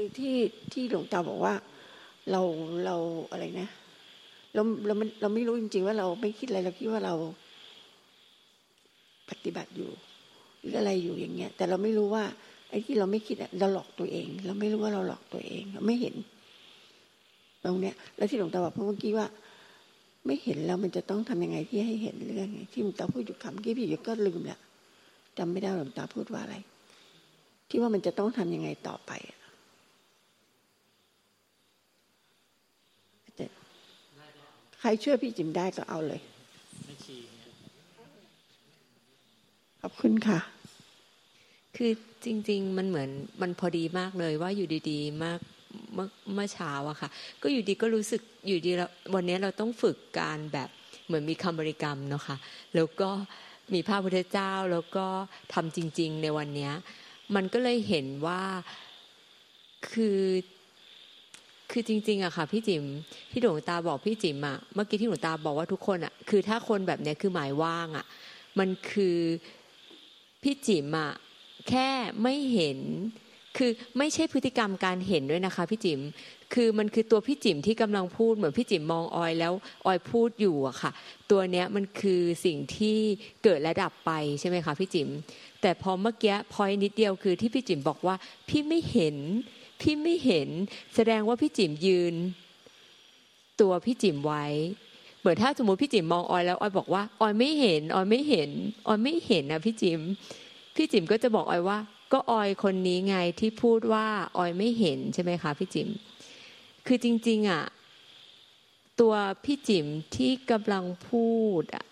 คือที่ที่หลวงตาบอกว่า เราเราอะไรนะเราเราไม่เราไม่รู้จริง ๆ ว่าเราไม่คิดอะไรเราคิดว่าเราปฏิบัติอยู่ หรืออะไรอยู่อย่างเงี้ย แต่เราไม่รู้ว่า ไอ้ที่เราไม่คิดเราหลอกตัวเอง เราไม่รู้ว่าเราหลอกตัวเอง เราไม่เห็น ตรงเนี้ย แล้วที่หลวงตาบอกเมื่อกี้ว่า ไม่เห็นแล้วมันจะต้องทำยังไงที่ให้เห็นเรื่องที่หลวงตาพูดอยู่คำกี้พี่อยู่ก็ลืมละจำไม่ได้หลวงตาพูดว่าอะไร ที่ว่ามันจะต้องทำยังไงต่อไป ใครช่วยพี่จิมได้ก็เอาเลยขอบคุณค่ะ คือจริง ๆ มันเหมือนมันพอดีมากเลยว่าอยู่ดีๆ มากเมื่อเมื่อเช้าอะค่ะ ก็อยู่ดีก็รู้สึกอยู่ดีวันนี้เราต้องฝึกการแบบเหมือนมีคำบริกรรมเนาะค่ะแล้วก็มีพระพุทธเจ้าแล้วก็ทำจริง ๆ ในวันนี้มันก็เลยเห็นว่าคือ คือจริงๆอะค่ะพี่จิมที่หลวงตาบอกพี่จิมอะเมื่อกี้ที่หลวงตาบอกว่าทุกคนอะคือถ้าคนแบบเนี้ยคือหมายว่างอะมันคือพี่จิมอะแค่ไม่เห็น คือไม่ใช่พฤติกรรมการเห็นด้วยนะคะพี่จิมคือมันคือตัวพี่จิมที่กำลังพูดเหมือนพี่จิมมองออยแล้วออยพูดอยู่อะค่ะ ตัวเนี้ยมันคือสิ่งที่เกิดและดับไปใช่ไหมคะพี่จิมแต่พอเมื่อกี้พอยนิดเดียวคือที่พี่จิมบอกว่าพี่ไม่เห็น พี่ไม่เห็นแสดงว่าพี่จิ๋มยืน ตัวพี่จิ๋มไว้ เหมือนถ้าสมมติพี่จิ๋มมองออยแล้วออยบอกว่าออยไม่เห็นออยไม่เห็นออยไม่เห็นนะพี่จิ๋มพี่จิ๋มก็จะบอกออยว่า ก็ออยคนนี้ไงที่พูดว่าออยไม่เห็นใช่ไหมคะพี่จิ๋มคือจริง ๆอะตัวพี่จิ๋มที่กำลังพูดอะ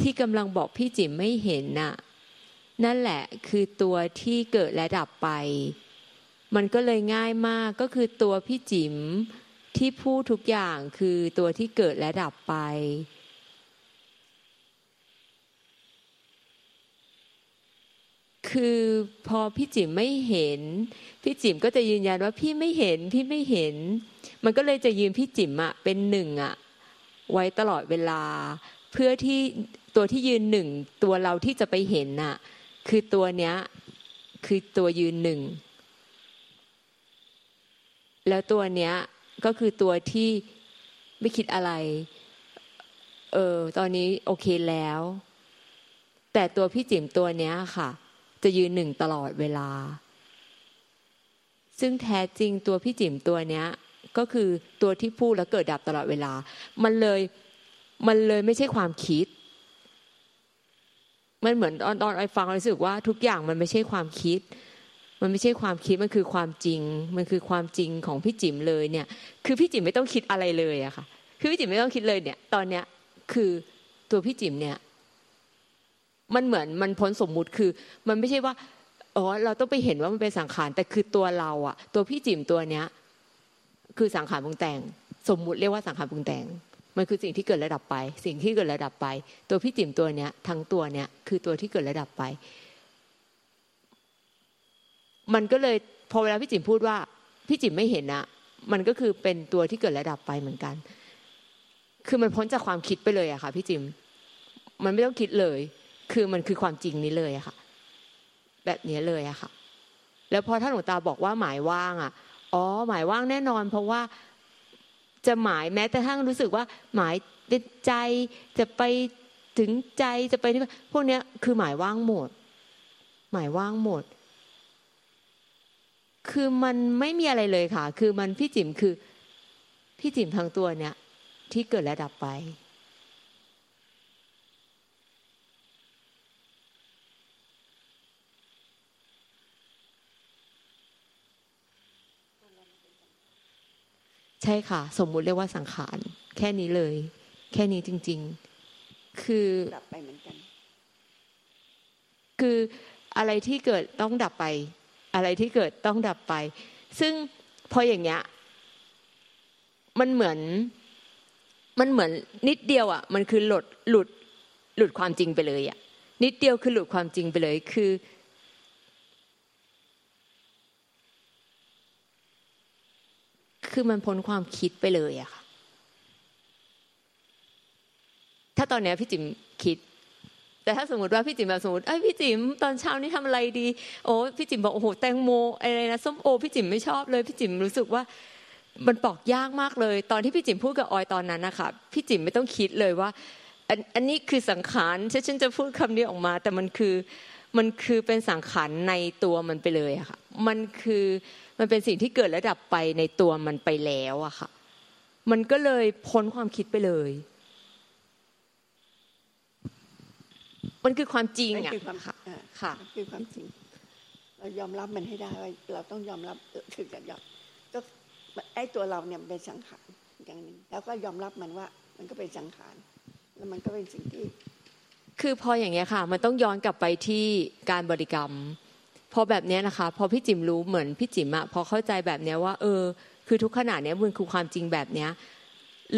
ที่กำลังบอกพี่จิ๋มไม่เห็นน่ะนั่นแหละคือตัวที่เกิดและดับไป มันก็เลยง่ายมากก็คือตัวพี่จิ๋มที่พูดทุกอย่างคือตัวที่เกิดและดับไป คือพอพี่จิ๋มไม่เห็น พี่จิ๋มก็จะยืนยันว่าพี่ไม่เห็นพี่ไม่เห็น มันก็เลยจะยืนพี่จิ๋มอะเป็นหนึ่งอะไว้ตลอดเวลา เพื่อที่ตัวที่ยืนหนึ่งตัวเราที่จะไปเห็นน่ะ คือตัวเนี้ยคือตัวยืนหนึ่ง แล้วตัวเนี้ยก็คือตัวที่ไม่คิดอะไร เออ ตอนนี้โอเคแล้ว แต่ตัวพี่จิ๋มตัวเนี้ยค่ะ จะยืนหนึ่งตลอดเวลา ซึ่งแท้จริงตัวพี่จิ๋มตัวเนี้ย ก็คือตัวที่พูดแล้วเกิดดับตลอดเวลา มันเลยมันเลยไม่ใช่ความคิด มันเหมือนตอนตอนไอ้ฟังรู้สึกว่าทุกอย่างมันไม่ใช่ความคิด มันไม่ใช่ความคิดมันคือความจริง มันคือความจริงของพี่จิ๋มเลยเนี่ย คือพี่จิ๋มไม่ต้องคิดอะไรเลยอะค่ะ คือพี่จิ๋มไม่ต้องคิดเลยเนี่ย ตอนเนี้ยคือตัวพี่จิ๋มเนี่ย มันเหมือนมันพ้นสมมุติคือ มันไม่ใช่ว่าอ๋อเราต้องไปเห็นว่ามันเป็นสังขารแต่คือตัวเราอะตัวพี่จิ๋มตัวเนี้ย คือสังขารปรุงแต่ง สมมุติเรียกว่าสังขารปรุงแต่ง มันคือสิ่งที่เกิดระดับไป สิ่งที่เกิดระดับไป ตัวพี่จิ๋มตัวเนี้ยทั้งตัวเนี้ยคือตัวที่เกิดระดับไป มันก็เลยพอเวลาพี่จิ๋มพูดว่าพี่จิ๋มไม่เห็นอะมันก็คือเป็นตัวที่เกิดระดับไปเหมือนกัน คือมันพ้นจากความคิดไปเลยอะค่ะ พี่จิมมันไม่ต้องคิดเลย คือมันคือความจริงนี้เลยอะค่ะ แบบนี้เลยอะค่ะ แล้วพอท่านหลวงตาบอกว่าหมายว่างอะอ๋อ หมายว่างแน่นอน เพราะว่าจะหมายแม้แต่ทั้งรู้สึกว่า หมายเป็นใจจะไปถึงใจจะไปที่พวกเนี้ยคือหมายว่างหมด หมายว่างหมด คือมันไม่มีอะไรเลยค่ะ คือมันพี่จิ๋มคือพี่จิ๋มทั้งตัวเนี่ย ที่เกิดและดับไป ใช่ค่ะ สมมุติเรียกว่าสังขาร แค่นี้เลย แค่นี้จริง ๆ คือดับไปเหมือนกัน คืออะไรที่เกิดต้องดับไป อะไรที่เกิดต้องดับไป ซึ่งพออย่างเงี้ยมันเหมือนมันเหมือนนิดเดียวอะ มันคือหลุดหลุดหลุดความจริงไปเลยอะนิดเดียวคือหลุดความจริงไปเลยคือ คือมันพ้นความคิดไปเลยอะค่ะถ้าตอนนี้พี่จิมคิด แต่ถ้าสมมติว่าพี่จิ๋มแบบสมมติเอ้พี่จิ๋มตอนเช้านี่ทำอะไรดี โอ้พี่จิ๋มบอกโอ้โหแตงโมอะไรนะส้มโอพี่จิ๋มไม่ชอบเลยพี่จิ๋มรู้สึกว่ามันปอกยากมากเลย ตอนที่พี่จิ๋มพูดกับออยตอนนั้นนะคะพี่จิ๋มไม่ต้องคิดเลยว่าอันอันนี้คือสังขารฉันจะพูดคำนี้ออกมา แต่มันคือมันคือเป็นสังขารในตัวมันไปเลยอะค่ะ มันคือมันเป็นสิ่งที่เกิดและดับไปในตัวมันไปแล้วอะค่ะ มันก็เลยพ้นความคิดไปเลย มันคือความจริงอะค่ะค่ะคือความจริง เรายอมรับมันให้ได้ว่าเราต้องยอมรับถึงจะยอมก็ไอ้ตัวเราเนี่ยเป็นสังขารอย่างหนึ่งแล้วก็ยอมรับมันว่า มันก็เป็นสังขารแล้วมันก็เป็นสิ่งที่ คือพออย่างเงี้ยค่ะ มันต้องย้อนกลับไปที่การบริกรรม พอแบบนี้นะคะ พอพี่จิ๋มรู้เหมือนพี่จิ๋มอะพอเข้าใจแบบนี้ว่า เออ คือทุกขณะเนี้ยมันคือความจริงแบบเนี้ย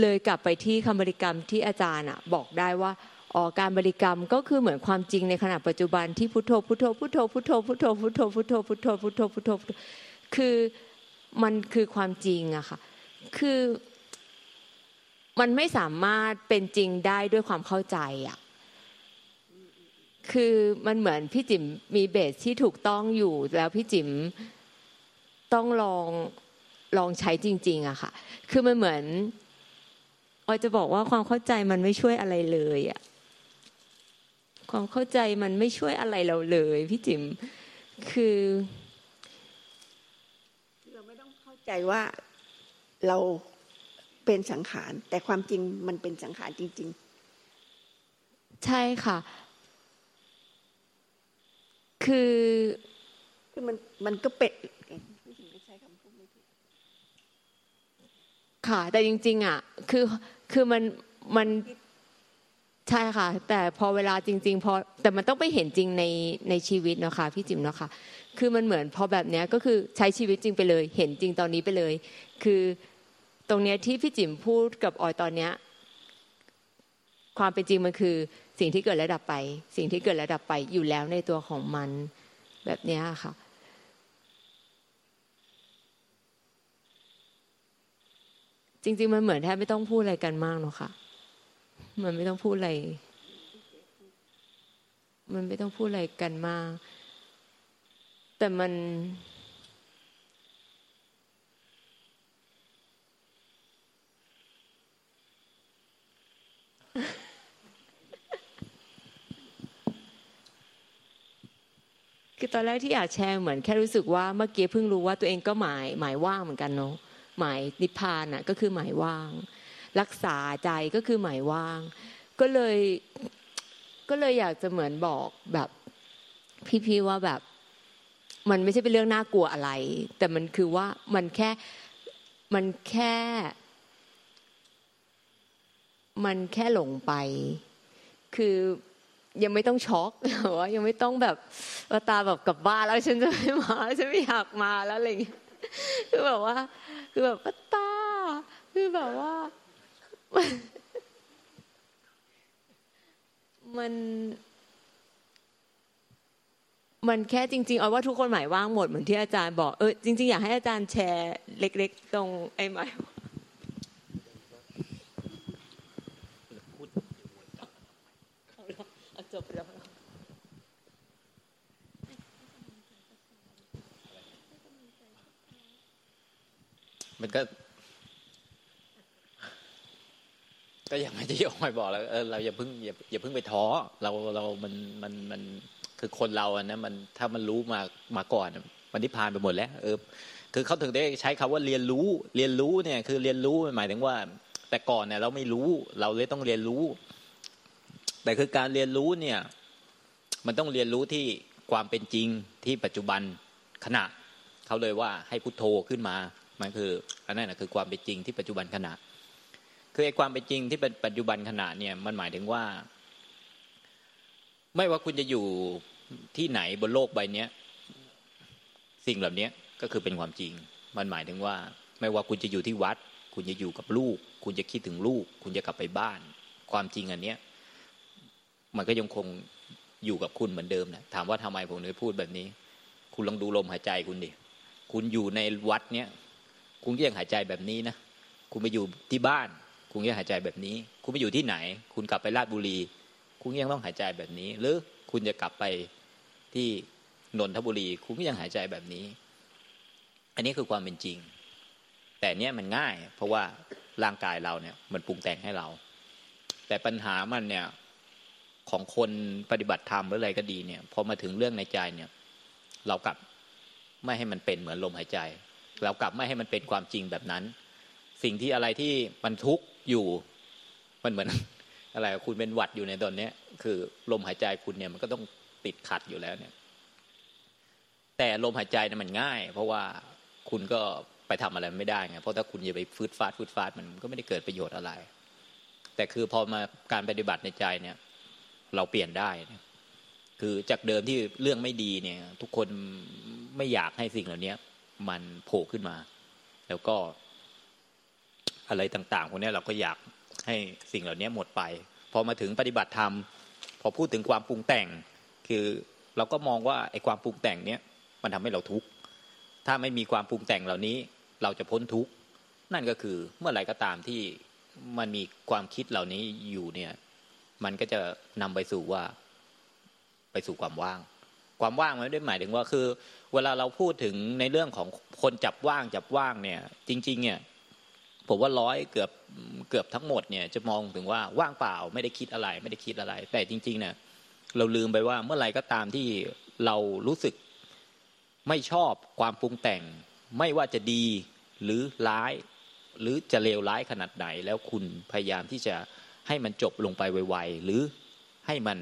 เลยกลับไปที่คำบริกรรมที่อาจารย์อะบอกได้ว่าอ๋อ การบริกรรมก็คือเหมือนความจริงในขณะปัจจุบันที่พุทโธพุทโธพุทโธพุทโธพุทโธพุทโธพุทโธพุทโธพุทโธพุทโธคือมันคือความจริงอะค่ะคือมันไม่สามารถเป็นจริงได้ด้วยความเข้าใจอะคือมันเหมือนพี่จิ๋มมีเบสที่ถูกต้องอยู่แล้วพี่จิ๋มต้องลองลองใช้จริงๆอะค่ะ คือมันเหมือนออยจะบอกว่าความเข้าใจมันไม่ช่วยอะไรเลยอะ ความเข้าใจมันไม่ช่วยอะไรเราเลยพี่จิ๋มคือ เราไม่ต้องเข้าใจว่าเราเป็นสังขาร แต่ความจริงมันเป็นสังขารจริง ๆ ใช่ค่ะ คือคือมันมันก็เป็ดใช้คำพูดไม่ถูกค่ะ แต่จริง ๆ อะ คือคือมันมัน ใช่ค่ะ แต่พอเวลาจริง ๆ พอแต่มันต้องไปเห็นจริงในในชีวิตเนาะค่ะพี่จิ๋มเนาะค่ะคือมันเหมือนพอแบบเนี้ยก็คือใช้ชีวิตจริงไปเลย เห็นจริงตอนนี้ไปเลย คือตรงเนี้ยที่พี่จิ๋มพูดกับออยตอนเนี้ยความเป็นจริงมันคือสิ่งที่เกิดและดับไป สิ่งที่เกิดและดับไปอยู่แล้วในตัวของมันแบบเนี้ยค่ะจริง ๆ มันเหมือนแทบไม่ต้องพูดอะไรกันมากเนาะค่ะ มันไม่ต้องพูดอะไร มันไม่ต้องพูดอะไรกันมาก แต่มัน คือตอนแรกที่อยากแชร์เหมือนแค่รู้สึกว่าเมื่อกี้เพิ่งรู้ว่าตัวเองก็หมายหมายว่างเหมือนกันเนาะหมายนิพพานอะ ก็คือหมายว่าง รักษาใจก็คือหมายว่าง ก็เลยก็เลยอยากจะเหมือนบอกแบบพี่ๆว่าแบบ มันไม่ใช่เป็นเรื่องน่ากลัวอะไร แต่มันคือว่ามันแค่มันแค่ มันแค่หลงไป คือยังไม่ต้องช็อกหรือว่ายังไม่ต้องแบบว่าตาแบบกลับบ้านแล้วฉันจะไม่มาฉันไม่อยากมาแล้วอะไรเงี้ยคือแบบว่า คือแบบตาคือแบบว่า มันมันแค่จริงๆเอาว่าทุกคนหมายว่างหมดเหมือนที่อาจารย์บอก เออจริงๆอยากให้อาจารย์แชร์เล็ก ๆ ตรงไอ้หมายจบแล้วมันก็ ก็อย่างที่โอ้ยบอกแล้วเออเราอย่าเพิ่งอย่าอย่าเพิ่งไปท้อเราเรามันมันมันคือคนเราอะนะมันถ้ามันรู้มามาก่อนมันนิพพานไปหมดแล้ว เออ คือเขาถึงได้ใช้คำว่าเรียนรู้ เรียนรู้เนี่ย คือเรียนรู้หมายถึงว่า แต่ก่อนเนี่ย เราไม่รู้ เราเลยต้องเรียนรู้ แต่คือการเรียนรู้เนี่ย มันต้องเรียนรู้ที่ความเป็นจริงที่ปัจจุบันขณะเขาเลยว่าให้พุโทโธขึ้นมามันคือ อันนั้นนะคือความเป็นจริงที่ปัจจุบันขณะ คือไอ้ความเป็นจริงที่เป็นปัจจุบันขณะเนี่ยมันหมายถึงว่า ไม่ว่าคุณจะอยู่ที่ไหนบนโลกใบนี้สิ่งเหล่านี้ก็คือเป็นความจริง มันหมายถึงว่า ไม่ว่าคุณจะอยู่ที่วัด คุณจะอยู่กับลูก คุณจะคิดถึงลูก คุณจะกลับไปบ้าน ความจริงอันเนี้ยมันก็ยังคงอยู่กับคุณเหมือนเดิมนะถามว่าทำไมผมถึงพูดแบบนี้ คุณลองดูลมหายใจคุณดิคุณอยู่ในวัดเนี้ยคุณก็ยังหายใจแบบนี้นะคุณไปอยู่ที่บ้าน คุณก็หายใจแบบนี้ คุณไปอยู่ที่ไหน คุณกลับไปราชบุรีคคุณยังต้องหายใจแบบนี้ หรือคุณจะกลับไปที่นนทบุรี คุณก็ยังหายใจแบบนี้ อันนี้คือความเป็นจริง แต่เนี้ยมันง่าย เพราะว่าร่างกายเราเนี่ย มันปรุงแต่งให้เรา แต่ปัญหามันเนี่ยของคนปฏิบัติธรรมหรืออะไรก็ดีเนี่ยพอมาถึงเรื่องในใจเนี่ย เรากลับไม่ให้มันเป็นเหมือนลมหายใจ เรากลับไม่ให้มันเป็นความจริงแบบนั้น สิ่งที่อะไรที่มันทุกข์ อยู่ มันเหมือนอะไรคุณเป็นหวัดอยู่ในตอนนี้คือลมหายใจคุณเนี่ยมันก็ต้องติดขัดอยู่แล้วเนี่ย แต่ลมหายใจเนี่ยมันง่าย เพราะว่าคุณก็ไปทำอะไรไม่ได้ไงเพราะถ้าคุณจะไปฟืดฟาดฟืดฟาดมันก็ไม่ได้เกิดประโยชน์อะไร แต่คือพอมาการปฏิบัติในใจเนี่ย เราเปลี่ยนได้คือจากเดิมที่เรื่องไม่ดีเนี่ย ทุกคนไม่อยากให้สิ่งเหล่านี้มันโผล่ขึ้นมา แล้วก็ อะไรต่างๆพวกนี้เราก็อยากให้สิ่งเหล่านี้หมดไป พอมาถึงปฏิบัติธรรม พอพูดถึงความปรุงแต่ง คือเราก็มองว่าไอ้ความปรุงแต่งเนี้ยมันทำให้เราทุกข์ถ้าไม่มีความปรุงแต่งเหล่านี้ เราจะพ้นทุกข์นั่นก็คือเมื่อไหร่ก็ตามที่มันมีความคิดเหล่านี้อยู่เนี่ย มันก็จะนำไปสู่ว่า ไปสู่ความว่าง ความว่างมันไม่ได้หมายถึงว่าคือ เวลาเราพูดถึงในเรื่องของคนจับว่างจับว่างเนี่ย จริง ๆ เนี่ย ผมว่าร้อยเกือบเกือบทั้งหมดเนี่ยจะมองถึงว่าว่างเปล่าไม่ได้คิดอะไร ไม่ได้คิดอะไร แต่จริงๆเนี่ยเราลืมไปว่าเมื่อไหร่ก็ตามที่เรารู้สึกไม่ชอบความปรุงแต่ง ไม่ว่าจะดีหรือร้าย หรือจะเลวร้ายขนาดไหน แล้วคุณพยายามที่จะให้มันจบลงไปไวๆหรือให้มัน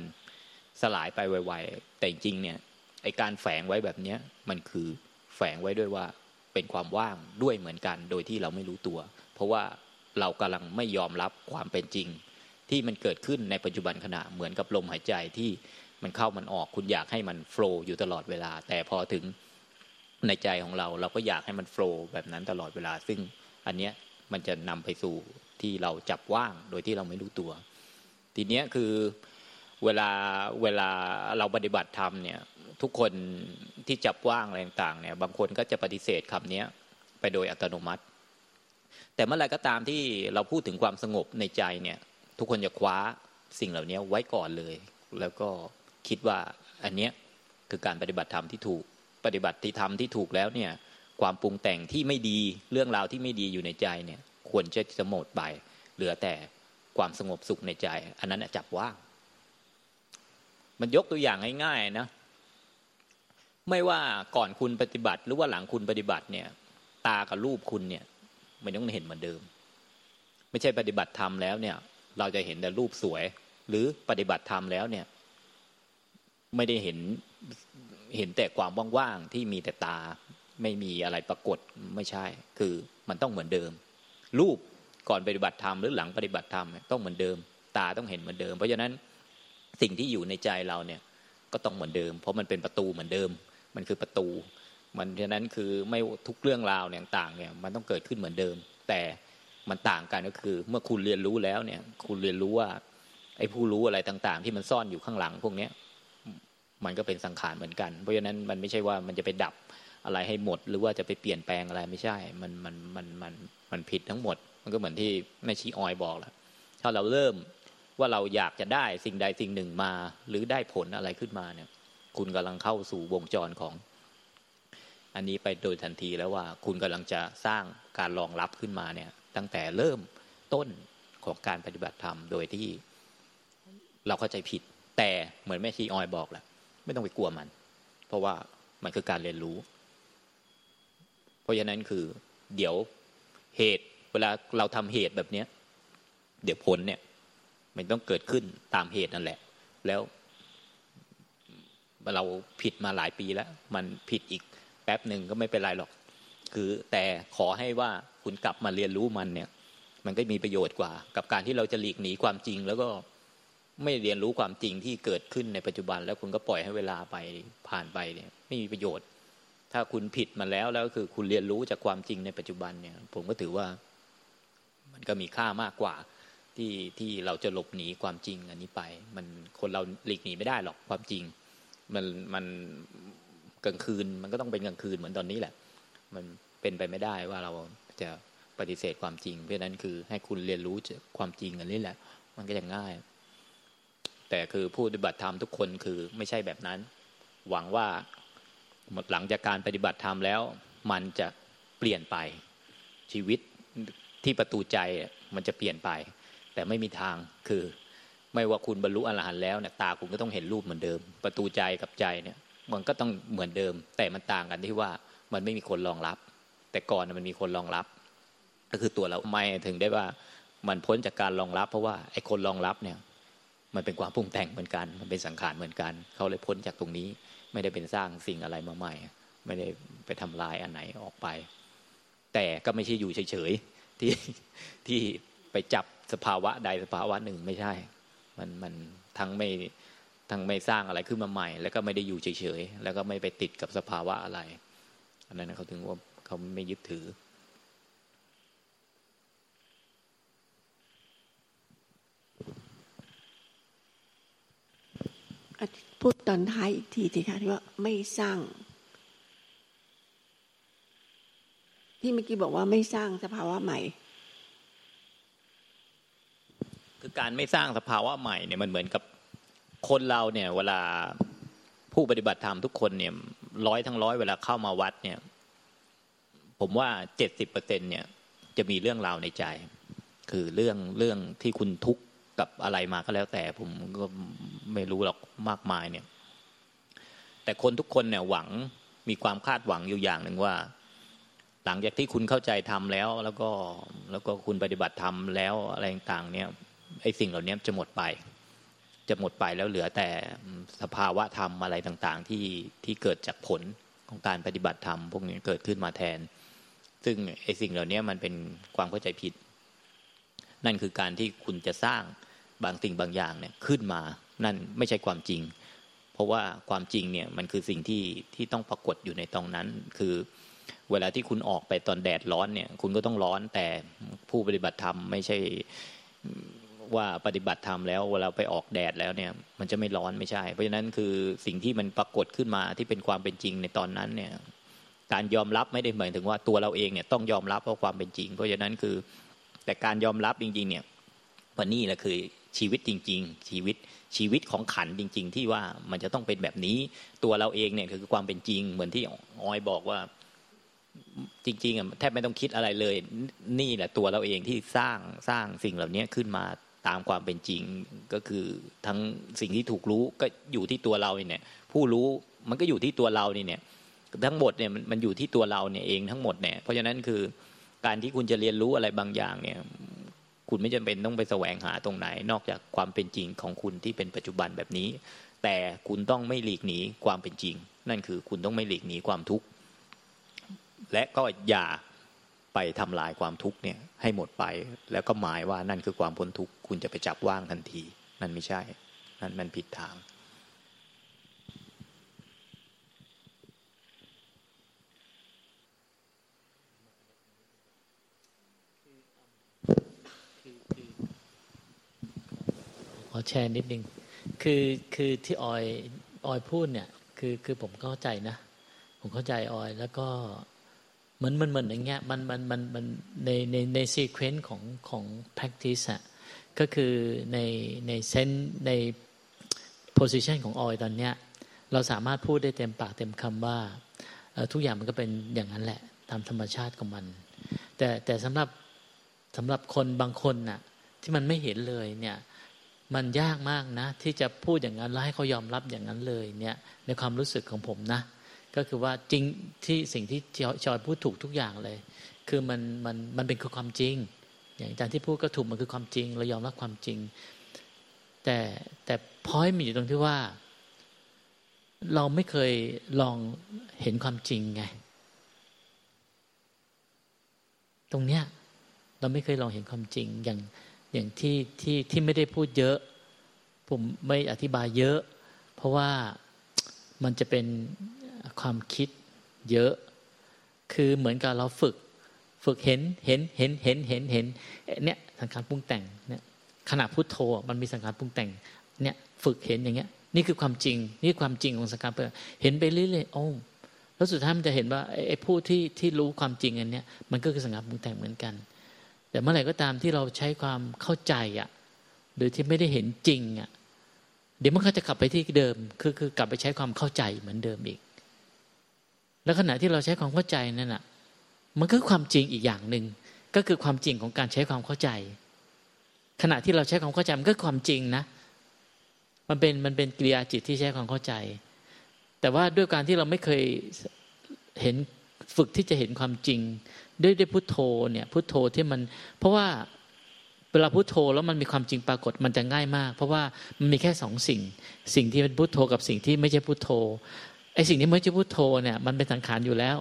สลายไปไวๆแต่จริงเนี่ยไอการแฝงไว้แบบเนี้ยมันคือแฝงไว้ด้วยว่าเป็นความว่างด้วยเหมือนกัน โดยที่เราไม่รู้ตัว ราะว่าเรากำลังไม่ยอมรับความเป็นจริง ที่มันเกิดขึ้นในปัจจุบันขณะเหมือนกับลมหายใจที่มันเข้ามันออก คุณอยากให้มันโฟล์อยู่ตลอดเวลา แต่พอถึงในใจของเราเราก็อยากให้มันโฟล์แบบนั้นตลอดเวลา ซึ่งอันเนี้ยมันจะนำไปสู่ที่เราจับว่างโดยที่เราไม่รู้ตัว ทีเนี้ยคือเวลาเวลาเราปฏิบัติธรรมเนี่ยทุกคนที่จับว่างอะไรต่างเนี่ยบางคนก็จะปฏิเสธคำนี้ไปโดยอัตโนมัติ แต่เมื่อไรก็ตามที่เราพูดถึงความสงบในใจเนี่ย ทุกคนจะคว้าสิ่งเหล่านี้ไว้ก่อนเลย แล้วก็คิดว่าอันเนี้ยคือการปฏิบัติธรรมที่ถูกปฏิบัติที่ทำที่ถูกแล้วเนี่ยความปรุงแต่งที่ไม่ดีเรื่องราวที่ไม่ดีอยู่ในใจเนี่ยควรจะจะหมดไป เหลือแต่ความสงบสุขในใจ อันนั้นจับว่างมันยกตัวอย่างง่ายๆนะ ไม่ว่าก่อนคุณปฏิบัติหรือว่าหลังคุณปฏิบัติเนี่ย ตากับรูปคุณเนี่ย มันต้องเห็นเหมือนเดิม ไม่ใช่ปฏิบัติธรรมแล้วเนี่ย เราจะเห็นแต่รูปสวย หรือปฏิบัติธรรมแล้วเนี่ย ไม่ได้เห็นเห็นแต่ความว่างๆที่มีแต่ตา ไม่มีอะไรปรากฏไม่ใช่ คือมันต้องเหมือนเดิม รูปก่อนปฏิบัติธรรมหรือหลังปฏิบัติธรรมต้องเหมือนเดิม ตาต้องเห็นเหมือนเดิม เพราะฉะนั้นสิ่งที่อยู่ในใจเราเนี่ย ก็ต้องเหมือนเดิม เพราะมันเป็นประตูเหมือนเดิม มันคือประตู มันฉะนั้นคือไม่ทุกเรื่องราวต่างเนี่ยมันต้องเกิดขึ้นเหมือนเดิม แต่มันต่างกันก็คือ เมื่อคุณเรียนรู้แล้วเนี่ย คุณเรียนรู้ว่า ไอ้ผู้รู้อะไรต่าง ๆ ที่มันซ่อนอยู่ข้างหลังพวกเนี้ยมันก็เป็นสังขารเหมือนกัน เพราะฉะนั้นมันไม่ใช่ว่ามันจะไปดับอะไรให้หมด หรือว่าจะไปเปลี่ยนแปลงอะไรไม่ใช่ มันมันมันมันมันผิดทั้งหมด มันก็เหมือนที่แม่ชีออยบอกแหละถ้าเราเริ่มว่าเราอยากจะได้สิ่งใดสิ่งหนึ่งมา หรือได้ผลอะไรขึ้นมาเนี่ย คุณกำลังเข้าสู่วงจรของ อันนี้ไปโดยทันทีแล้วว่าคุณกำลังจะสร้างการรองรับขึ้นมาเนี่ย ตั้งแต่เริ่มต้นของการปฏิบัติธรรมโดยที่ เราเข้าใจผิด แต่เหมือนแม่ชีออยบอกแหละไม่ต้องไปกลัวมัน เพราะว่ามันคือการเรียนรู้ เพราะฉะนั้นคือ เดี๋ยวเหตุ เวลาเราทำเหตุแบบเนี้ย เดี๋ยวผลเนี่ย มันต้องเกิดขึ้นตามเหตุนั่นแหละ แล้วเราผิดมาหลายปีแล้ว มันผิดอีก แป๊บหนึ่งก็ไม่เป็นไรหรอก คือแต่ขอให้ว่าคุณกลับมาเรียนรู้มันเนี่ย มันก็มีประโยชน์กว่า กับการที่เราจะหลีกหนีความจริง แล้วก็ไม่เรียนรู้ความจริงที่เกิดขึ้นในปัจจุบัน แล้วคุณก็ปล่อยให้เวลาไปผ่านไปเนี่ย ไม่มีประโยชน์ ถ้าคุณผิดมาแล้วแล้วคือคุณเรียนรู้จากความจริงในปัจจุบันเนี่ย ผมก็ถือว่า มันก็มีค่ามากกว่าที่ที่เราจะหลบหนีความจริงอันนี้ไป มันคนเราหลีกหนีไม่ได้หรอกความจริง มันมัน กลางคืน มันก็ต้องเป็นกลางคืนเหมือนตอนนี้แหละ มันเป็นไปไม่ได้ว่าเราจะปฏิเสธความจริง เพราะนั้นคือให้คุณเรียนรู้ความจริงอันนี้แหละ มันก็จะง่าย แต่คือผู้ปฏิบัติธรรมทุกคนคือไม่ใช่แบบนั้น หวังว่าหลังจากการปฏิบัติธรรมแล้ว มันจะเปลี่ยนไปชีวิตที่ประตูใจมันจะเปลี่ยนไป แต่ไม่มีทางคือ ไม่ว่าคุณบรรลุอรหันต์แล้วเนี่ยตาคุณก็ต้องเห็นรูปเหมือนเดิม ประตูใจกับใจเนี่ย มันก็ต้องเหมือนเดิม แต่มันต่างกันที่ว่ามันไม่มีคนรองรับ แต่ก่อนมันมีคนรองรับ ก็คือตัวเราไม่ถึงได้ว่ามันพ้นจากการรองรับ เพราะว่าไอ้คนรองรับเนี่ย มันเป็นความปรุงแต่งเหมือนกัน มันเป็นสังขารเหมือนกัน เขาเลยพ้นจากตรงนี้ ไม่ได้เป็นสร้างสิ่งอะไรมาใหม่ ไม่ได้ไปทำลายอันไหนออกไป แต่ก็ไม่ใช่อยู่เฉยๆที่ที่ไปจับสภาวะใดสภาวะหนึ่งไม่ใช่ มันมันทั้งไม่ ทั้งไม่สร้างอะไรขึ้นมาใหม่ แล้วก็ไม่ได้อยู่เฉยๆแล้วก็ไม่ไปติดกับสภาวะอะไร อันนั้นเขาถึงว่าเขาไม่ยึดถือ พูดตอนท้ายอีกทีสิคะที่ว่าไม่สร้าง ที่เมื่อกี้บอกว่าไม่สร้างสภาวะใหม่คือการไม่สร้างสภาวะใหม่เนี่ยมันเหมือนกับ คนเราเนี่ยเวลาผู้ปฏิบัติธรรมทุกคนเนี่ยร้อยทั้งร้อยเวลาเข้ามาวัดเนี่ย ผมว่าเจ็ดสิบเปอร์เซ็นเนี่ย จะมีเรื่องราวในใจ คือเรื่องเรื่องที่คุณทุกข์กับอะไรมาก็แล้วแต่ ผมก็ไม่รู้หรอกมากมายเนี่ย แต่คนทุกคนเนี่ยหวังมีความคาดหวังอยู่อย่างหนึ่งว่า หลังจากที่คุณเข้าใจทำแล้ว แล้วก็แล้วก็คุณปฏิบัติทำแล้วอะไรต่างเนี่ยไอ้สิ่งเหล่านี้จะหมดไป จะหมดไปแล้วเหลือแต่สภาวะธรรมอะไรต่างๆ ที่ที่เกิดจากผลของการปฏิบัติธรรมพวกนี้เกิดขึ้นมาแทน ซึ่งไอ้สิ่งเหล่านี้มันเป็นความเข้าใจผิด นั่นคือการที่คุณจะสร้างบางสิ่งบางอย่างเนี่ยขึ้นมา นั่นไม่ใช่ความจริง เพราะว่าความจริงเนี่ยมันคือสิ่งที่ที่ต้องปรากฏอยู่ในตรงนั้น คือเวลาที่คุณออกไปตอนแดดร้อนเนี่ย คุณก็ต้องร้อนแต่ผู้ปฏิบัติธรรมไม่ใช่ ว่าปฏิบัติธรรมแล้วเวลาไปออกแดดแล้วเนี่ยมันจะไม่ร้อนไม่ใช่ เพราะฉะนั้นคือสิ่งที่มันปรากฏขึ้นมาที่เป็นความเป็นจริงในตอนนั้นเนี่ยการยอมรับไม่ได้หมายถึงว่าตัวเราเองเนี่ยต้องยอมรับเพราะความเป็นจริง เพราะฉะนั้นคือแต่การยอมรับจริง ๆ เนี่ยวันนี้แหละคือชีวิตจริง ๆ ชีวิตชีวิตของขันจริง ๆ ที่ว่ามันจะต้องเป็นแบบนี้ ตัวเราเองเนี่ยคือความเป็นจริง เหมือนที่ออยบอกว่าจริงๆอะแทบไม่ต้องคิดอะไรเลย นี่แหละตัวเราเองที่สร้างสร้างสิ่งเหล่านี้ขึ้นมา ตามความเป็นจริงก็คือทั้งสิ่งที่ถูกรู้ก็อยู่ที่ตัวเราเนี่ย ผู้รู้มันก็อยู่ที่ตัวเรานี่เนี่ยทั้งหมดเนี่ยมันอยู่ที่ตัวเราเนี่ยเองทั้งหมดเนี่ยเพราะฉะนั้นคือการที่คุณจะเรียนรู้อะไรบางอย่างเนี่ย คุณไม่จำเป็นต้องไปแสวงหาตรงไหน นอกจากความเป็นจริงของคุณที่เป็นปัจจุบันแบบนี้ แต่คุณต้องไม่หลีกหนีความเป็นจริง นั่นคือคุณต้องไม่หลีกหนีความทุกข์และก็อย่า ไปทำลายความทุกข์เนี่ยให้หมดไป แล้วก็หมายว่านั่นคือความพ้นทุกข์คุณจะไปจับว่างทันที นั่นไม่ใช่ นั่นมันผิดทาง ขอแชร์นิดนึงคือคือที่ออยออยพูดเนี่ย คือคือผมเข้าใจนะ ผมเข้าใจออยแล้วก็ เหมือนมันเหมือนอย่างเงี้ยมันมันมันมันในในในซีเควนซ์ของของ practice อะก็คือในในเซนใน position ของออยตอนเนี้ยเราสามารถพูดได้เต็มปากเต็มคำว่าทุกอย่างมันก็เป็นอย่างนั้นแหละ ตามธรรมชาติของมัน แต่แต่สำหรับสำหรับคนบางคนน่ะที่มันไม่เห็นเลยเนี่ยมันยากมากนะ ที่จะพูดอย่างนั้นแล้วให้เขายอมรับอย่างนั้นเลยเนี่ยในความรู้สึกของผมนะ ก็คือว่าจริงที่สิ่งที่ชอยพูดถูกทุกอย่างเลย คือมันมันมันเป็นคือความจริง อย่างอาจารย์ที่พูดก็ถูกมันคือความจริงเรายอมรับความจริง แต่แต่พอยมีอยู่ตรงที่ว่า เราไม่เคยลองเห็นความจริงไง ตรงเนี้ยเราไม่เคยลองเห็นความจริงอย่างอย่างที่ที่ที่ไม่ได้พูดเยอะ ผมไม่อธิบายเยอะ เพราะว่ามันจะเป็น ความคิดเยอะ คือเหมือนกับเราฝึก ฝึกเห็นเห็นเห็นเห็นเห็นเห็นเนี่ยสังขารปรุงแต่งเนี่ยขณะพุทโธมันมีสังขารปรุงแต่งเนี่ยฝึกเห็นอย่างเงี้ย นี่คือความจริง นี่ความจริงของสังขารเปเห็นไปเรื่อยๆโอ้แล้วสุดท้ายมันจะเห็นว่าไอ้ผู้ที่ที่รู้ความจริงอันเนี้ยมันก็คือสังขารปรุงแต่งเหมือนกัน แต่เมื่อไหร่ก็ตามที่เราใช้ความเข้าใจอะหรือที่ไม่ได้เห็นจริงอะเดี๋ยวมันก็จะกลับไปที่เดิม คือคือกลับไปใช้ความเข้าใจเหมือนเดิมอีก แล้วขณะที่เราใช้ความเข้าใจนั่นแหะมันก็ความจริงอีกอย่างหนึ่งก็คือความจริงของการใช้ความเข้าใจ ขณะที่เราใช้ความเข้าใจมันก็ความจริงนะ มันเป็นมันเป็นกิริยาจิตที่ใช้ความเข้าใจ แต่ว่าด้วยการที่เราไม่เคยเห็นฝึกที่จะเห็นความจริง ด้วยด้วยพุทโธเนี่ยพุทโธที่มัน เพราะว่าเวลาพุทโธแล้วมันมีความจริงปรากฏมันจะง่ายมาก เพราะว่ามันมีแค่สองสิ่ง สิ่งที่เป็นพุทโธกับสิ่งที่ไม่ใช่พุทโธ สิ่งที่ไม่ใช่พุทโธเนี่ยมันเป็นสังขารอยู่แล้ว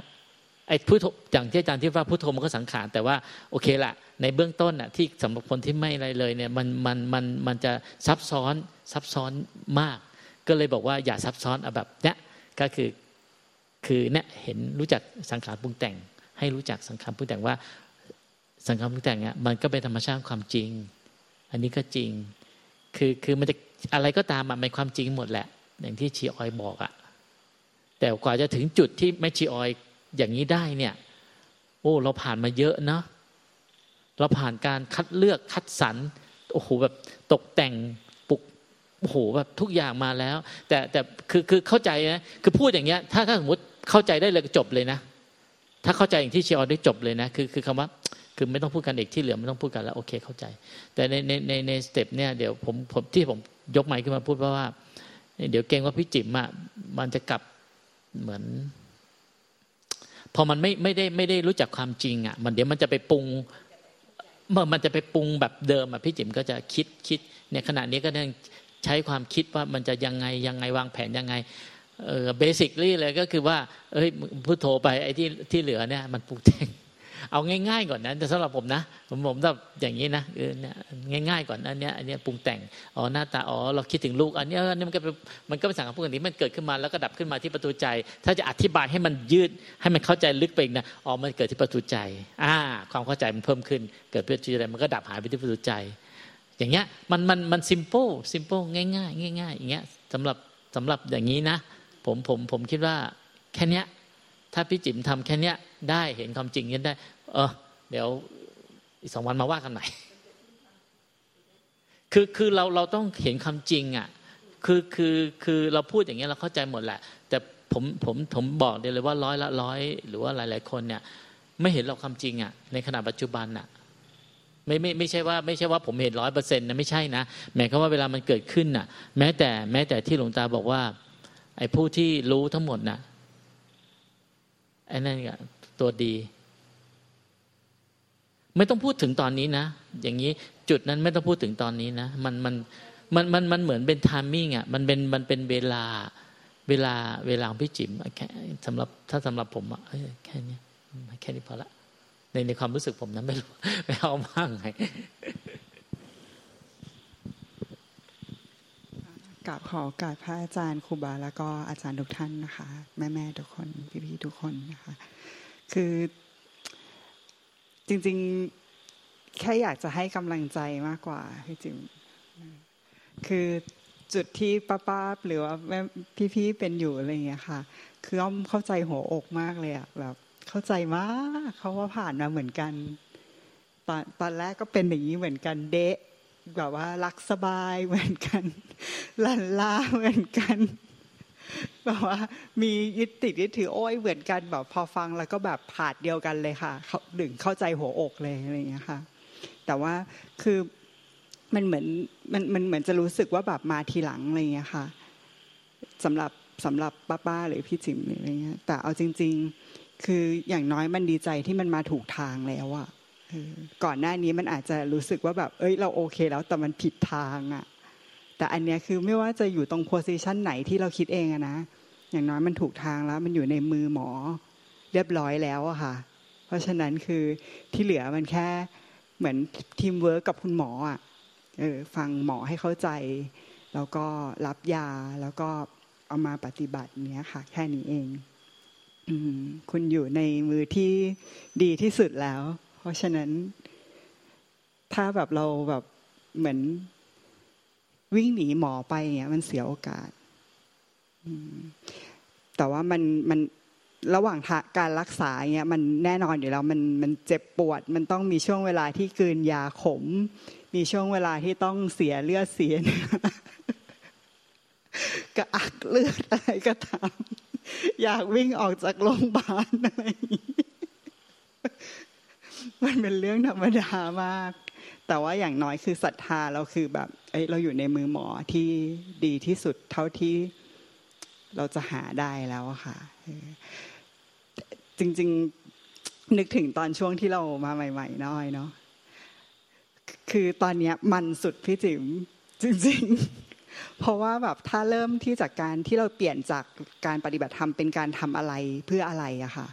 ไอ้พุทโธอย่างที่อาจารย์ที่ว่าพุทโธมันก็สังขารแต่ว่าโอเคละในเบื้องต้นอะที่สำหรับคนที่ไม่อะไรเลยเนี่ยมันมันมันมันจะซับซ้อนซับซ้อนมาก ก็เลยบอกว่าอย่าซับซ้อนเอาแบบเนี้ยก็คือคือเนี่ยเห็นรู้จักสังขารปรุงแต่ง ให้รู้จักสังขารปรุงแต่งว่า สังขารปรุงแต่งเนี่ยมันก็เป็นธรรมชาติความจริง อันนี้ก็จริง คือคือมันจะอะไรก็ตามมันเป็นความจริงหมดแหละ อย่างที่ชีออยบอกอะ แต่กว่าจะถึงจุดที่ไม่ชีออยอย่างนี้ได้เนี่ย โอ้ เราผ่านมาเยอะเนาะเราผ่านการคัดเลือกคัดสรรโอ้โหแบบตกแต่งปุกโอ้โหแบบทุกอย่างมาแล้ว แต่แต่คือคือเข้าใจนะคือพูดอย่างเงี้ยถ้าถ้าสมมติเข้าใจได้เลยจบเลยนะ ถ้าเข้าใจอย่างที่เชียร์ได้จบเลยนะ คือคือคำว่าคือไม่ต้องพูดกันเอกที่เหลือไม่ต้องพูดกันแล้วโอเคเข้าใจ แต่ในในในในสเต็ปเนี่ยเดี๋ยวผมผมที่ผมยกไมค์ขึ้นมาพูดเพราะว่า เดี๋ยวเกรงว่าพี่จิ๋มอะมันจะกลับ เหมือน พอมันไม่ไม่ได้ไม่ได้รู้จักความจริงอะ มันเดี๋ยวมันจะไปปรุงเมื่อมันจะไปปรุงแบบเดิมอะพี่จิ๋มก็จะคิดคิดเนี่ยขณะนี้ก็ยังใช้ความคิดว่ามันจะยังไงยังไงวางแผนยังไงเออเบสิคลี่เลยก็คือว่า เอ้ยพูดโทรไปไอ้ที่ที่เหลือเนี่ย มันปรุงแต่ง เอาง่าย ๆ ก่อนนะแต่สำหรับผมนะผมผมแบบอย่างนี้นะเออเนี่ยง่าย ๆ ก่อนอันเนี้ยอันเนี้ยปรุงแต่งอ๋อหน้าตาอ๋อเราคิดถึงลูกอันเนี้ยอันนี้มันก็มันก็เป็นสังขารปกติมันเกิดขึ้นมาแล้วก็ดับขึ้นมาที่ประตูใจ ถ้าจะอธิบายให้มันยืดให้มันเข้าใจลึกไปอีกนะอ๋อมันเกิดที่ประตูใจอ่าความเข้าใจมันเพิ่มขึ้น เกิดประตูใจมันก็ดับหายไปที่ประตูใจ อย่างเงี้ยมันมันมันซิมเปิลซิมเปิลง่ายๆง่ายๆอย่างเงี้ยสำหรับสำหรับอย่างนี้นะ ผมผมผมคิดว่าแค่เนี้ย ถ้าพี่จิ๋มทำแค่เนี้ยได้เห็นความจริงนี้ได้ เออ เดี๋ยวอีกสองวันมาว่ากันใหม่คือคือเราเราต้องเห็นความจริงอะคือคือคือเราพูดอย่างเงี้ยเราเข้าใจหมดแหละ แต่ผมผมผมบอกเดียวเลยว่าร้อยละร้อยหรือว่าหลาย ๆ คนเนี่ย ไม่เห็นเราความจริงอะ ในขณะปัจจุบันอะไม่ไม่ไม่ใช่ว่าไม่ใช่ว่าผมเห็นร้อยเปอร์เซ็นต์นะไม่ใช่นะหมายความว่าเวลามันเกิดขึ้นน่ะ แม้แต่แม้แต่ที่หลวงตาบอกว่า ไอ้ผู้ที่รู้ทั้งหมดน่ะ ไอ้นั่นตัวดี ไม่ต้องพูดถึงตอนนี้นะ อย่างนี้จุดนั้นไม่ต้องพูดถึงตอนนี้นะ มันมันมันมันมันเหมือนเป็นทามมิ่งอะ มันเป็นมันเป็นเวลาเวลาเวลาของพี่จิ๋มแค่สำหรับถ้าสำหรับผมอะแค่นี้แค่นี้พอละในในความรู้สึกผมนะไม่รู้ไม่เอามากไง กราบขอกาบพระอาจารย์ครูบาแล้วก็อาจารย์ทุกท่านนะคะ แม่แม่ทุกคนพี่พี่ทุกคนนะคะ คือจริงๆแค่อยากจะให้กำลังใจมากกว่าพี่จิมคือจุดที่ป้าป้าหรือว่าแม่พี่ๆเป็นอยู่อะไรอย่างเงี้ยค่ะ คืออ้อมเข้าใจหัวอกมากเลยอะแบบเข้าใจมากเขาว่าผ่านมาเหมือนกัน ตอนตอนแรกก็เป็นอย่างนี้เหมือนกันเดะ แบบว่ารักสบายเหมือนกันลันลาเหมือนกันแบบว่ามียึดติดยึดถือโอ้ยเหมือนกันแบบพอฟังแล้วก็แบบผาดเดียวกันเลยค่ะเขาดึงเข้าใจหัวอกเลยอะไรอย่างเงี้ยค่ะ แต่ว่าคือมันเหมือนมันมันเหมือนจะรู้สึกว่าแบบมาทีหลังอะไรอย่างเงี้ยค่ะสำหรับสำหรับป้าป้าหรือพี่จิ๋มอะไรเงี้ยแต่เอาจริง ๆ คืออย่างน้อยมันดีใจที่มันมาถูกทางแล้วอะ ก่อนหน้านี้มันอาจจะรู้สึกว่าแบบ เอ้ย เราโอเคแล้วแต่มันผิดทางอะ แต่อันเนี้ยคือไม่ว่าจะอยู่ตรง position ไหนที่เราคิดเองอะนะ อย่างน้อยมันถูกทางแล้ว มันอยู่ในมือหมอ เรียบร้อยแล้วอะค่ะ เพราะฉะนั้นคือที่เหลือมันแค่เหมือนทีมเวิร์กกับคุณหมออะเออ ฟังหมอให้เข้าใจ แล้วก็รับยาแล้วก็เอามาปฏิบัติเนี้ยค่ะ แค่นี้เองอะคุณอยู่ในมือที่ดีที่สุดแล้ว เพราะฉะนั้นถ้าแบบเราแบบเหมือนวิ่งหนีหมอไปเนี่ยมันเสียโอกาส แต่ว่ามันมันระหว่างการรักษาเนี่ยมันแน่นอนอยู่แล้วมันมันเจ็บปวด มันต้องมีช่วงเวลาที่กืนยาขม มีช่วงเวลาที่ต้องเสียเลือดเสียกระอักเลือดอะไรก็ตามอยากวิ่งออกจากโรงพยาบาลอะไร มันเป็นเรื่องธรรมดามาก แต่ว่าอย่างน้อยคือศรัทธาเราคือแบบเอ้ยเราอยู่ในมือหมอที่ดีที่สุดเท่าที่เราจะหาได้แล้วค่ะ จริง ๆ นึกถึงตอนช่วงที่เรามาใหม่ๆน้อยเนาะคือตอนเนี้ยมันสุดพี่จิ๋มจริง ๆ เพราะว่าแบบถ้าเริ่มที่จากการที่เราเปลี่ยนจากการปฏิบัติธรรมเป็นการทำอะไรเพื่ออะไรอะค่ะ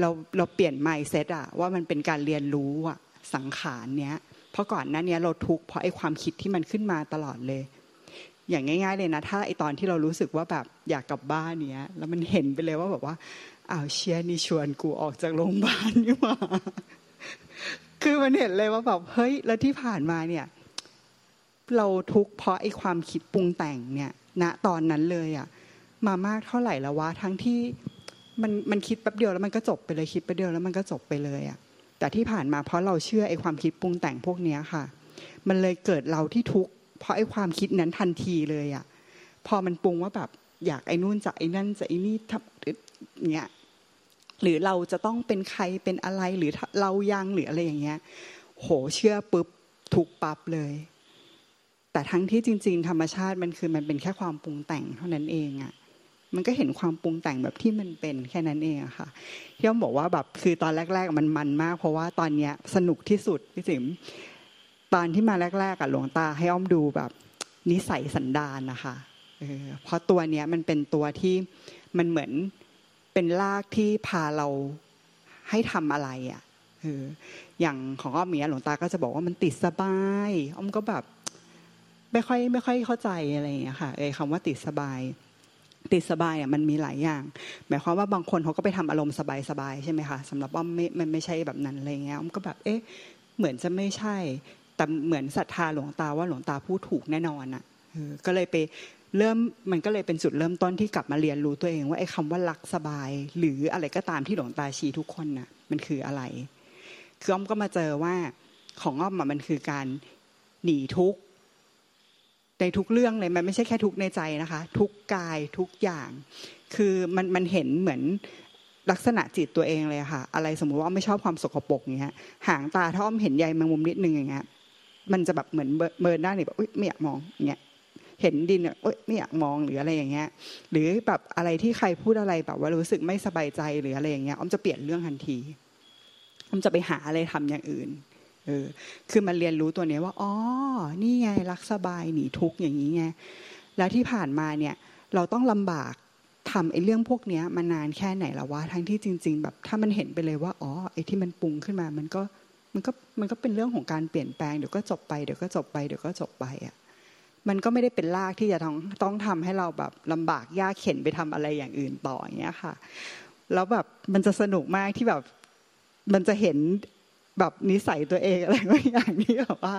เราเราเปลี่ยนไมเซตอะว่ามันเป็นการเรียนรู้อะสังขารเนี้ย เพราะก่อนหน้านี้เราทุกข์เพราะไอ้ความคิดที่มันขึ้นมาตลอดเลย อย่างง่าย ๆ เลยนะ ถ้าไอ้ตอนที่เรารู้สึกว่าแบบอยากกลับบ้านเนี้ย แล้วมันเห็นไปเลยว่าแบบว่าอ้าวเชียนี่ชวนกูออกจากโรงพยาบาลนี่มาคือมันเห็นเลยว่าแบบเฮ้ยแล้วที่ผ่านมาเนี่ย เราทุกข์เพราะไอ้ความคิดปรุงแต่งเนี่ย ณตอนนั้นเลยอะมามากเท่าไหร่แล้ววะทั้งที่ มันมันคิดแป๊บเดียวแล้วมันก็จบไปเลยคิดแป๊บเดียวแล้วมันก็จบไปเลยอะแต่ที่ผ่านมาเพราะเราเชื่อไอ้ความคิดปรุงแต่งพวกเนี้ยค่ะ มันเลยเกิดเราที่ทุกข์เพราะไอ้ความคิดนั้นทันทีเลยอะพอมันปรุงว่าแบบอยากไอ้นู่นจะไอ้นั่นจะไอ้นี่ทำเนี่ยหรือเราจะต้องเป็นใครเป็นอะไรหรือเรายังหรืออะไรอย่างเงี้ย โหเชื่อปุ๊บถูกปรับเลย แต่ทั้งที่จริง ๆ ธรรมชาติมันคือมันเป็นแค่ความปรุงแต่งเท่านั้นเองอะ่ะ มันก็เห็นความปรุงแต่งแบบที่มันเป็นแค่นั้นเองอะค่ะที่อ้อมบอกว่าแบบคือตอนแรก ๆ มันมันมาก เพราะว่าตอนเนี้ยสนุกที่สุดพี่สิมตอนที่มาแรก ๆอะหลวงตาให้อ้อมดูแบบ นิสัยสันดานนะคะเพราะตัวเนี้ยมันเป็นตัวที่มันเหมือนเป็นลากที่พาเราให้ทำอะไรอะเอออย่างของอ้อมเมียหลวงตาก็จะบอกว่ามันติดสบายอ้อมก็แบบ ไม่ค่อยไม่ค่อยเข้าใจอะไรอย่างเงี้ยค่ะไอ้คำว่าติดสบาย ติดสบายอะมันมีหลายอย่าง หมายความว่าบางคนเขาก็ไปทำอารมณ์สบายๆใช่ไหมคะสำหรับอ้อมไม่มันไม่ใช่แบบนั้นอะไรเงี้ยอ้อมก็แบบเอ๊ะเหมือนจะไม่ใช่ แต่เหมือนศรัทธาหลวงตาว่าหลวงตาพูดถูกแน่นอนอะก็เลยไปเริ่มมันก็เลยเป็นจุดเริ่มต้นที่กลับมาเรียนรู้ตัวเองว่าไอ้คำว่ารักสบาย หรืออะไรก็ตามที่หลวงตาชี้ทุกคนน่ะมันคืออะไรคืออ้อมก็มาเจอว่าของอ้อมมันคือการหนีทุก ในทุกเรื่องเลยมันไม่ใช่แค่ทุกในใจนะคะ ทุกกายทุกอย่าง คือมันมันเห็นเหมือนลักษณะจิตตัวเองเลยค่ะ อะไรสมมุติว่าไม่ชอบความสกปรกอย่างเงี้ยหางตาถ้าอ้อมเห็นใยแมงมุมนิดนึงอย่างเงี้ยมันจะแบบเหมือนเบินหน้าเนี่ยแบบไม่อยากมองอย่างเงี้ยเห็นดินเนี่ยไม่อยากมองหรืออะไรอย่างเงี้ย หรือแบบอะไรที่ใครพูดอะไรแบบว่ารู้สึกไม่สบายใจหรืออะไรอย่างเงี้ยอ้อมจะเปลี่ยนเรื่องทันทีอ้อมจะไปหาอะไรทำอย่างอื่น เออ คือมันเรียนรู้ตัวนี้ว่าอ๋อนี่ไงรักสบายหนีทุกข์อย่างนี้ไงแล้วที่ผ่านมาเนี่ย เราต้องลำบากทำไอ้เรื่องพวกนี้มานานแค่ไหนแล้ววะทั้งที่จริง ๆ แบบ ถ้ามันเห็นไปเลยว่าอ๋อไอ้ที่มันปรุงขึ้นมา มันก็มันก็มันก็เป็นเรื่องของการเปลี่ยนแปลงเดี๋ยวก็จบไปเดี๋ยวก็จบไปเดี๋ยวก็จบไปอะมันก็ไม่ได้เป็นลากที่จะต้องต้องทำให้เราแบบลำบากยากเข็นไปทำอะไรอย่างอื่นต่ออย่างเงี้ยค่ะ แล้วแบบมันจะสนุกมากที่แบบมันจะเห็น แบบนิสัยตัวเองอะไรบางอย่างนี่แบบว่า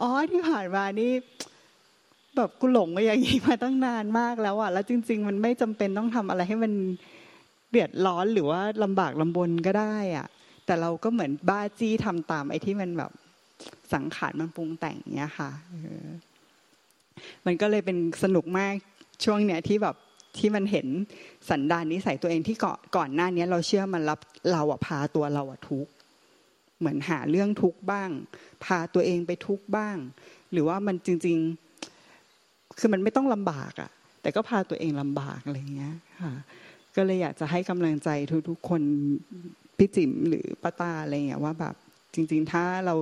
อ๋อที่ผ่านมานี่แบบกูหลงไปอย่างนี้มาตั้งนานมากแล้วอะแล้วจริง ๆ มันไม่จำเป็นต้องทำอะไรให้มันเดือดร้อนหรือว่าลำบากลำบนก็ได้อะ แต่เราก็เหมือนบ้าจี้ทำตามไอ้ที่มันแบบสังขารมันปรุงแต่งเนี้ยค่ะมันก็เลยเป็นสนุกมากช่วงเนี้ยที่แบบที่มันเห็นสันดานนิสัยตัวเองที่ก่อนก่อนหน้านี้เราเชื่อมันรับเราอะพาตัวเราอะทุก เหมือนหาเรื่องทุกบ้าง พาตัวเองไปทุกบ้าง หรือว่ามันจริง ๆ คือมันไม่ต้องลำบากอะแต่ก็พาตัวเองลำบากอะไรเงี้ยค่ะ ก็เลยอยากจะให้กำลังใจทุกๆคนพี่จิ๋มหรือป้าตาอะไรเงี้ยว่าแบบจริง ๆ ถ้าเรา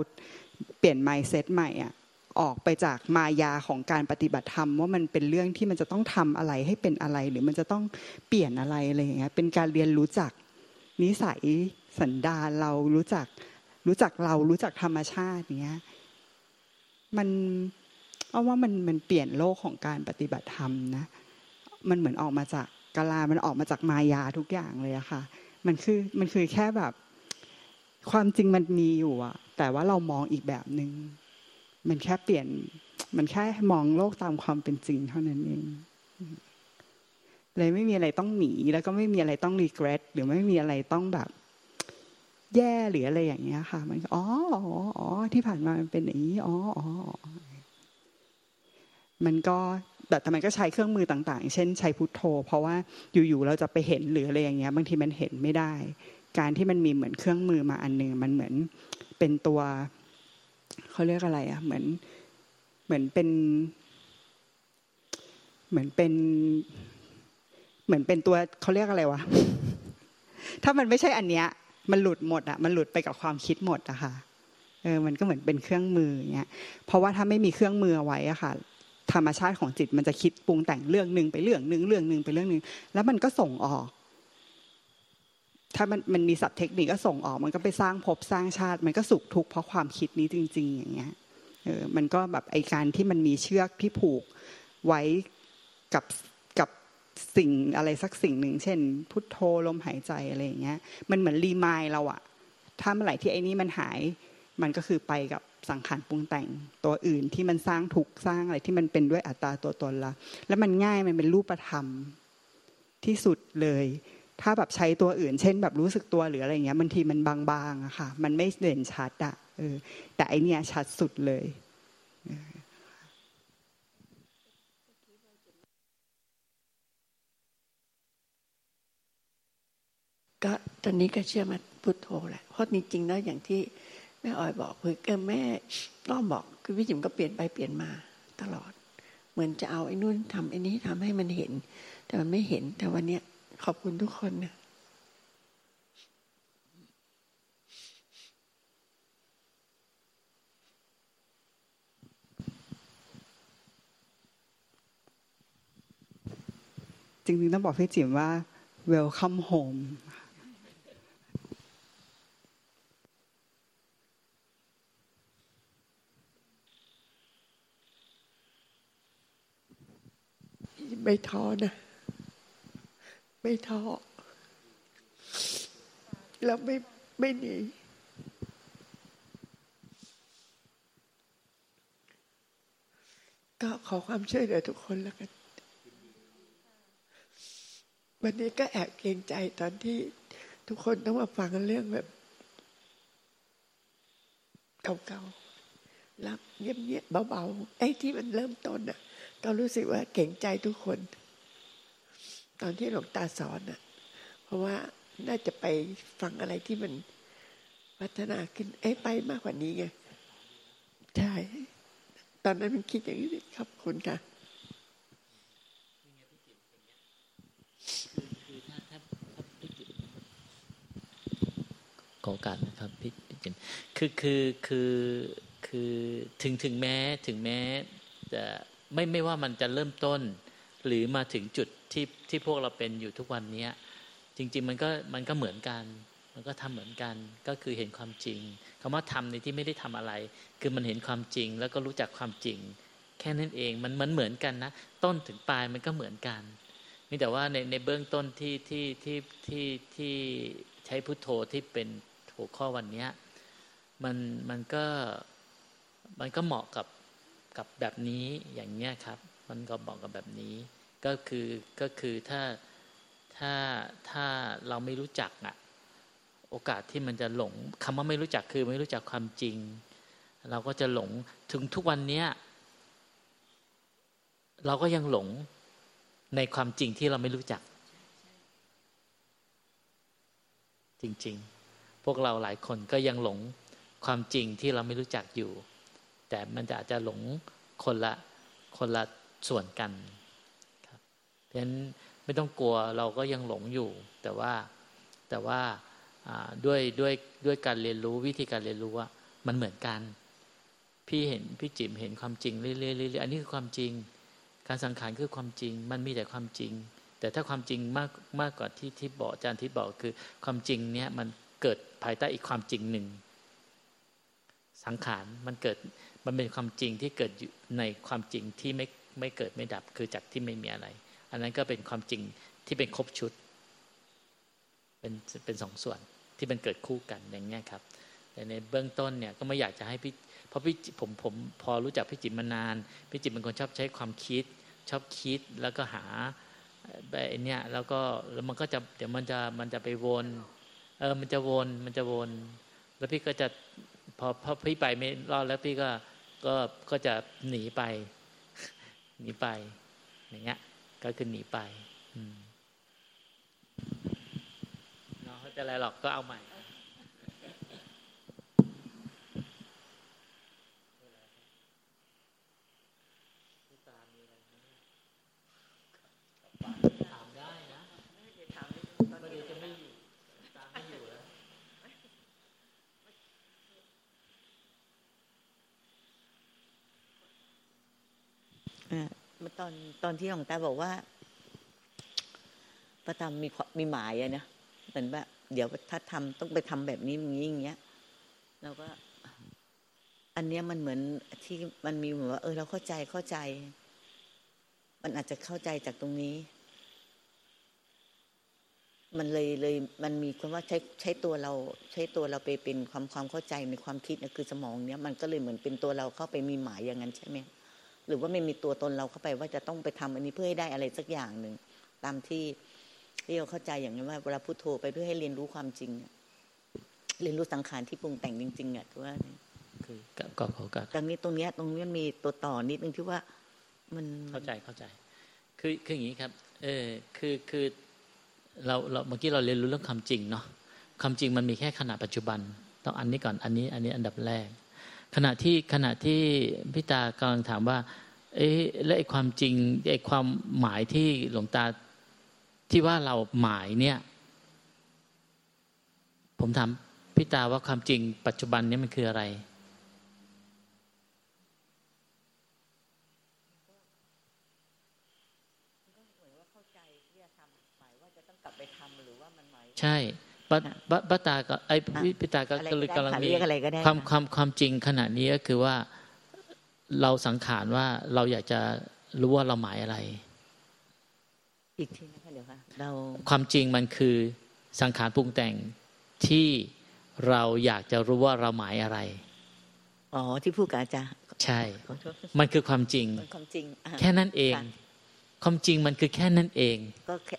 เปลี่ยนไมซ์เซ็ตใหม่อะออกไปจากมายาของการปฏิบัติธรรม ว่ามันเป็นเรื่องที่มันจะต้องทำอะไรให้เป็นอะไร หรือมันจะต้องเปลี่ยนอะไรอะไรอย่างเงี้ยเป็นการเรียนรู้จักนิสัยสันดานเรารู้จัก รู้จักเรารู้จักธรรมชาติเนี้ยมันเอาว่ามันมันเปลี่ยนโลกของการปฏิบัติธรรมนะ มันเหมือนออกมาจากกาลา มันออกมาจากมายาทุกอย่างเลยอะค่ะ มันคือมันคือแค่แบบ ความจริงมันมีอยู่อะแต่ว่าเรามองอีกแบบหนึง่งมันแค่เปลี่ยน มันแค่มองโลกตามความเป็นจริงเท่านั้นเอง เลยไม่มีอะไรต้องหนี แล้วก็ไม่มีอะไรต้องรีเกรสหรือไม่มีอะไรต้องแบบ แย่หรืออะไรอย่างเงี้ยค่ะ มันอ๋ออ๋อที่ผ่านมามันเป็นอย่างนี้อ๋ออ๋อมันก็แต่ทำไมก็ใช้เครื่องมือต่าง ๆ เช่นใช้พุทโธ เพราะว่าอยู่ๆเราจะไปเห็นหรืออะไรอย่างเงี้ย บางทีมันเห็นไม่ได้ การที่มันมีเหมือนเครื่องมือมาอันหนึ่งมันเหมือนเป็นตัวเขาเรียกอะไรอะเหมือนเหมือนเป็น เหมือนเป็น เหมือนเป็นตัวเขาเรียกอะไรวะถ้ามันไม่ใช่อันเนี้ย มันหลุดหมดอะมันหลุดไปกับความคิดหมดอะค่ะเออมันก็เหมือนเป็นเครื่องมือเงี้ยเพราะว่าถ้าไม่มีเครื่องมือไว้อะค่ะ ธรรมชาติของจิตมันจะคิดปรุงแต่งเรื่องหนึ่งไปเรื่องหนึ่งเรื่องหนึ่งไปเรื่องหนึ่งแล้วมันก็ส่งออก ถ้ามันมันมีศัพท์เทคนิคก็ส่งออก มันก็ไปสร้างภพสร้างชาติ มันก็สุขทุกข์เพราะความคิดนี้จริง ๆ อย่างเงี้ยเออมันก็แบบไอการที่มันมีเชือกที่ผูกไว้กับ สิ่งอะไรสักสิ่งหนึ่งเช่น พุทโธลมหายใจอะไรอย่างเงี้ย มันเหมือนรีมายเราอะถ้าเมื่อไหร่ที่ไอ้นี้มันหาย มันก็คือไปกับสังขารปรุงแต่งตัวอื่นที่มันสร้างทุกสร้างอะไรที่มันเป็นด้วยอัตราตัวตนละแล้วมันง่ายมันเป็นรูปธรรมที่สุดเลย ถ้าแบบใช้ตัวอื่น เช่น แบบรู้สึกตัวหรืออะไรเงี้ยบางทีมันบางๆอะค่ะ มันไม่เด่นชัดอะเออแต่อันเนี้ยชัดสุดเลย ก็ตอนนี้ก็เชื่อมาพุทโธแหละเพราะจริงๆแล้วอย่างที่แม่ออยบอกคือแม่ต้อมบอกคือพี่จิ๋มก็เปลี่ยนไปเปลี่ยนมาตลอด เหมือนจะเอาไอ้นู่นทำไอ้นี้ทำให้มันเห็น แต่มันไม่เห็นแต่วันเนี้ยขอบคุณทุกคนนะจริงๆต้องบอกพี่จิ๋มว่า welcome home ไม่ท้อนะ ไม่ท้อแล้วไม่ไม่หนีก็ขอความช่วยเหลือทุกคนแล้วกัน วันนี้ก็แอบเกรงใจตอนที่ทุกคนต้องมาฟังเรื่องแบบเก่าๆรับเงียบๆเบาๆไอ้ที่มันเริ่มต้นอะ ก็รู้สึกว่าเก่งใจทุกคน ตอนที่หลวงตาสอนอะ เพราะว่าน่าจะไปฟังอะไรที่มันพัฒนาขึ้น เอ้ไปมากกว่านี้ไง ใช่ ตอนนั้นมันคิดอย่างนี้ครับคุณค่ะขอการนะครับพี่จินคือคือคือคือถึงถึงแม้ถึงแม้จะ ไม่ไม่ว่ามันจะเริ่มต้น หรือมาถึงจุดที่ที่พวกเราเป็นอยู่ทุกวันนี้จริง ๆ มันก็มันก็เหมือนกัน มันก็ทำเหมือนกันก็คือเห็นความจริงคำว่าทำในที่ไม่ได้ทำอะไร คือมันเห็นความจริงแล้วก็รู้จักความจริง แค่นั้นเองมันมันเหมือนกันนะ ต้นถึงปลายมันก็เหมือนกันมีแต่ว่าในในเบื้องต้นที่ที่ที่ที่ที่ใช้พุทโธที่เป็นหัวข้อวันนี้มันมันก็มันก็เหมาะกับ กับแบบนี้อย่างเงี้ยครับ มันก็บอกกับแบบนี้ ก็คือก็คือถ้าถ้าถ้าเราไม่รู้จักอะโอกาสที่มันจะหลงคำว่าไม่รู้จักคือไม่รู้จักความจริง เราก็จะหลงถึงทุกวันเนี้ยเราก็ยังหลงในความจริงที่เราไม่รู้จัก จริง ๆ พวกเราหลายคนก็ยังหลงความจริงที่เราไม่รู้จักอยู่ แต่มันจะอาจจะหลงคนละคนละส่วนกันครับเพราะฉะนั้นไม่ต้องกลัวเราก็ยังหลงอยู่ แต่ว่าแต่ว่าด้วยด้วยด้วยการเรียนรู้วิธีการเรียนรู้ว่ามันเหมือนกัน พี่เห็นพี่จิ๋มเห็นความจริงเรื่อยๆอันนี้คือความจริง การสังขารคือความจริง มันมีแต่ความจริง แต่ถ้าความจริงมากมากกว่าที่ที่บอกอาจารย์ที่บอกคือความจริงเนี้ยมันเกิดภายใต้อีกความจริงหนึ่งสังขารมันเกิด มันเป็นความจริงที่เกิดอยู่ในความจริงที่ไม่ไม่เกิดไม่ดับคือจากที่ไม่มีอะไร อันนั้นก็เป็นความจริงที่เป็นครบชุด เป็นเป็นสองส่วนที่มันเกิดคู่กันอย่างเงี้ยครับ แต่ในเบื้องต้นเนี่ยก็ไม่อยากจะให้พี่เพราะพี่ผมผมพอรู้จักพี่จิตมานานพี่จิตเป็นคนชอบใช้ความคิด ชอบคิดแล้วก็หาแบบเนี้ยแล้วก็แล้วมันก็จะเดี๋ยวมันจะมันจะไปวนเออมันจะวนมันจะวน แล้วพี่ก็จะ พอพอพี่ไปไม่รอดแล้วพี่ก็ก็ก็จะหนีไป หนีไป อย่างเงี้ย ก็คือหนีไปเนาะเขาจะอะไรหรอกก็เอาใหม่ ตอนตอนที่หลวงตาบอกว่าประธรรมมีมีหมายอะนะเหมือนว่าเดี๋ยวถ้าทำต้องไปทำแบบนี้อย่างนี้อย่างเงี้ยเราก็ อันเนี้ยมันเหมือนที่มันมีเหมือนว่า เออ เราเข้าใจเข้าใจ มันอาจจะเข้าใจจากตรงนี้ มันเลยเลย มันมีคำว่าใช้ใช้ตัวเรา ใช้ตัวเราไปเป็นความความเข้าใจในความคิดนะคือสมองเนี้ยมันก็เลยเหมือนเป็นตัวเราเข้าไปมีหมายอย่างนั้นใช่ไหม หรือว่าไม่มีตัวตนเราเข้าไปว่าจะต้องไปทำอันนี้เพื่อให้ได้อะไรสักอย่างหนึ่งตามที่ที่เราเข้าใจอย่างนี้ว่าเวลาพุโทโธไปเพื่อให้เรียนรู้ความจริงเรียนรู้สังขารที่ปรุงแต่งจริง ๆอะคือว่าคือก็ขอกตรงนี้ตรงนี้ตรงนี้มีตัวต่อนิดนึงที่ว่ามันเข้าใจเข้าใจ คือคืออย่างนี้ครับ เออคือคือเราเราเมื่อกี้เราเรียนรู้เรื่องความจริงเนาะความจริงมันมีแค่ขณะปัจจุบัน ต้องอันนี้ก่อนอันนี้ อันนี้อันดับแรก ขณะที่ขณะที่พิตากำลังถามว่า เอ๊ะและไอ้ความจริงไอ้ความหมายที่หลวงตาที่ว่าเราหมายเนี่ย ผมถามพิตาว่าความจริง ปัจจุบันนี้มันคืออะไรใช่ บัตตาก็ไอ้พิตาก็กำลังมีความความความจริงขณะนี้ก็คือว่าเราสังขารว่าเราอยากจะรู้ว่าเราหมายอะไร อีกทีนะคะเดี๋ยวค่ะเราความจริงมันคือสังขารปรุงแต่งที่เราอยากจะรู้ว่าเราหมายอะไรอ๋อที่พูดกับอาจารย์ใช่ มันคือความจริงความจริงแค่นั้นเอง ความจริงมันคือแค่นั้นเองก็แค่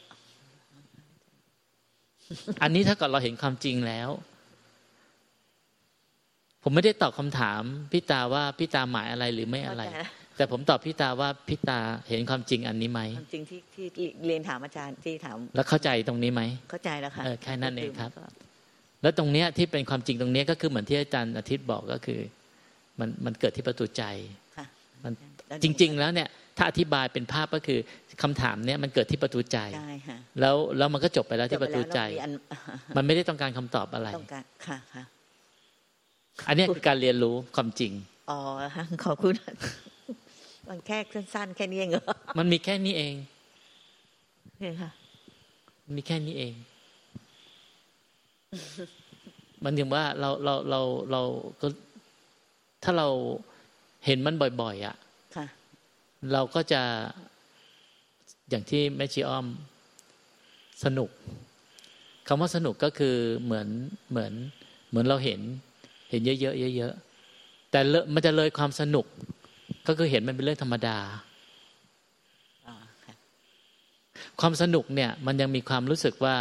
อันนี้ถ้าเกิดเราเห็นความจริงแล้ว ผมไม่ได้ตอบคำถามพี่ตาว่าพี่ตาหมายอะไรหรือไม่อะไร แต่ผมตอบพี่ตาว่าพี่ตาเห็นความจริงอันนี้ไหมความจริงที่ที่เรียนถามอาจารย์ที่ถาม แล้วเข้าใจตรงนี้ไหมเข้าใจแล้วค่ะแค่นั้นเองครับ แล้วตรงเนี้ยที่เป็นความจริงตรงเนี้ยก็คือเหมือนที่อาจารย์อาทิตย์บอกก็คือ มันมันเกิดที่ประตูใจมันจริง ๆ แล้วเนี่ยถ้าอธิบายเป็นภาพก็คือ คำถามเนี้ยมันเกิดที่ประตูใจแล้วแล้วมันก็จบไปแล้วที่ประตูใจ มันไม่ได้ต้องการคำตอบอะไรต้องการค่ะค่ะอันนี้คือการเรียนรู้ความจริงอ๋อขอบคุณมันแค่สั้นๆแค่นี้เองเหรอมันมีแค่นี้เองนี่ค่ะมีแค่นี้เอง มันถึงว่าเราเราเราเราก็ถ้าเราเห็นมันบ่อย ๆ อะเราก็จะ อย่างที่แม่ชีอ้อมสนุกคำว่าสนุกก็คือเหมือนเหมือนเหมือนเราเห็น เห็นเยอะๆเยอะๆแต่มันจะเลยความสนุก ก็คือเห็นมันเป็นเรื่องธรรมดาความสนุกเนี่ย มันยังมีความรู้สึกว่า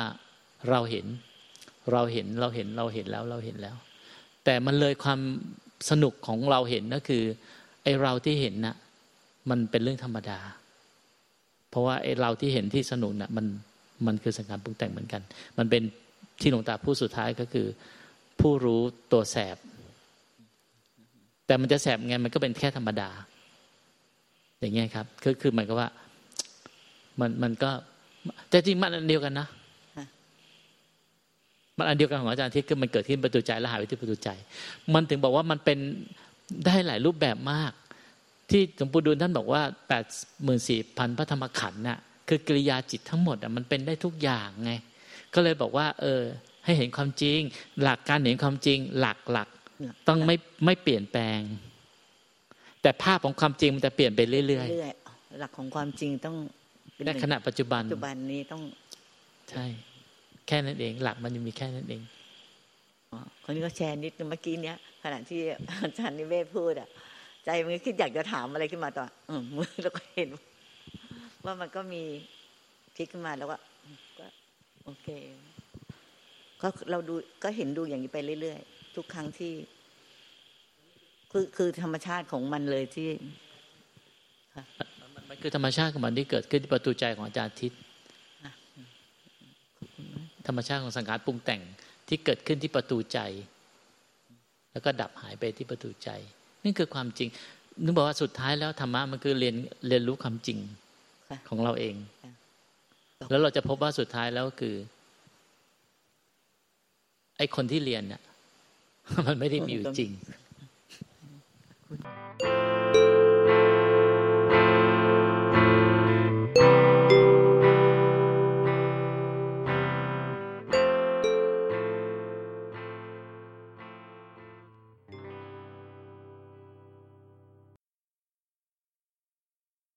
เราเห็น เราเห็นเราเห็นเราเห็นแล้วเราเห็นแล้ว แต่มันเลยความสนุกของเราเห็นก็คือไอเราที่เห็นนะ่ะมันเป็นเรื่องธรรมดา เพราะว่าไอ้เราที่เห็นที่สนุกนะ่ะมันมันคือสังขารปรุงแต่งเหมือนกัน มันเป็นที่หลวงตาพูดสุดท้ายก็คือ ผู้รู้ตัวแสบ แต่มันจะแสบไงมันก็เป็นแค่ธรรมดา อย่างเงี้ยครับคือคือหมายก็ว่า มันมันก็แต่จริงมันอันเดียวกันนะมันอันเดียวกันของอาจารย์ที่คือมันเกิดที่ประตูใจแล้วหายไปที่ประตูใจ มันถึงบอกว่ามันเป็นได้หลายรูปแบบมาก ที่หลวงปู่ดูลท่านบอกว่าแปดหมื่นสี่พันพระธรรมขันธ์น่ะคือกริยาจิตทั้งหมดอะมันเป็นได้ทุกอย่างไง ก็เลยบอกว่า เออ ให้เห็นความจริง หลักการเห็นความจริง หลักหลักต้องไม่ไม่เปลี่ยนแปลง แต่ภาพของความจริงมันจะเปลี่ยนไปเรื่อยๆหลักของความจริงต้องในขณะปัจจุบันปัจจุบันนี้ต้องใช่ แค่นั้นเอง หลักมันยังมีแค่นั้นเองคนนี้ก็แชร์นิดนึงเมื่อกี้เนี้ยขณะที่อาจารย์นิเวศพูดอะ ใจมันคิดอยากจะถามอะไรขึ้นมาต่ออมือเราก็เห็น ว่ามันก็มีคิดขึ้นมาแล้วว่าก็โอเคก็เราดูก็เห็นดูอย่างนี้ไปเรื่อยๆ ทุกครั้งที่ คือคือธรรมชาติของมันเลยที่เมื่อคือธรรมชาติของมันที่เกิดขึ้นที่ประตูใจของอาจารย์ทิศธรรมชาติของสังขารปรุงแต่งที่เกิดขึ้นที่ประตูใจ แล้วก็ดับหายไปที่ประตูใจ นี่คือความจริง นึกบอกว่าสุดท้ายแล้วธรรมะมันคือเรียนเรียนรู้ความจริงของเราเอง แล้วเราจะพบว่าสุดท้ายแล้วคือ ไอ้คนที่เรียนเนี่ยมันไม่ได้มีอยู่จริง